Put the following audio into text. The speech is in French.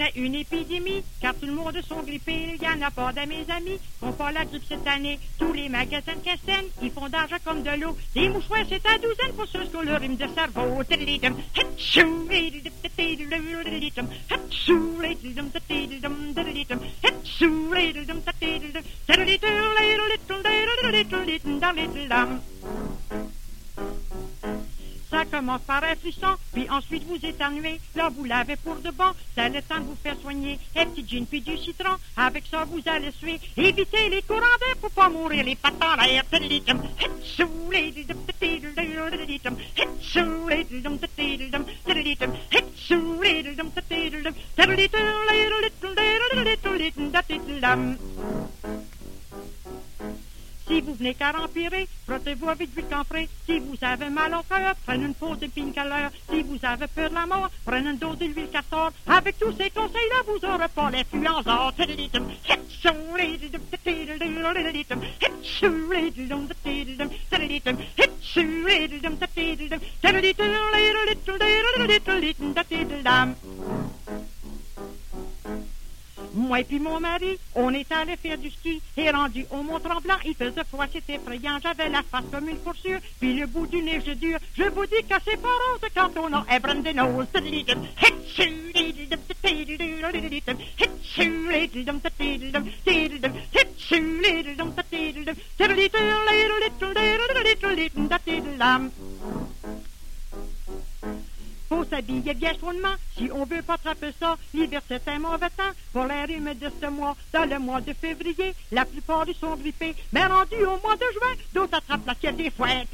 a une épidémie, car tout le monde sont grippés. Il y en a pas de mes amis qui pas la grippe cette année. Tous les magasins de Castagne, ils font d'argent comme de l'eau. Les mouchoirs, c'est à douzaine pour ceux qui ont le rhume de cerveau. Commence par un frisson, puis ensuite vous éternuez. Là, vous l'avez pour de bon. C'est le temps de vous faire soigner. Et petit gin puis du citron. Avec ça, vous allez suer. Évitez les courants d'air pour pas mourir les l'air. Si vous venez qu'à empirer, frottez-vous avec du camphré. Si vous avez mal au cœur, prenez une pause de l'heure. Si vous avez peur de la mort, prenez une dose d'huile castor. Avec tous ces conseils-là, vous n'aurez pas l'influence. Moi et puis mon mari, on est allé faire du ski et rendu au Mont-Tremblant, il faisait froid, c'était effrayant, j'avais la face comme une foursure, puis le bout du nez je dure. Je vous dis que c'est pas rose quand on a un brin de nose. Faut s'habiller bien chaudement si on veut pas attraper ça. L'hiver, c'est un mauvais temps pour l'air humide de ce mois. Dans le mois de février, la plupart ils sont grippés. Mais rendu au mois de juin, d'autres attrapent la quête des foins.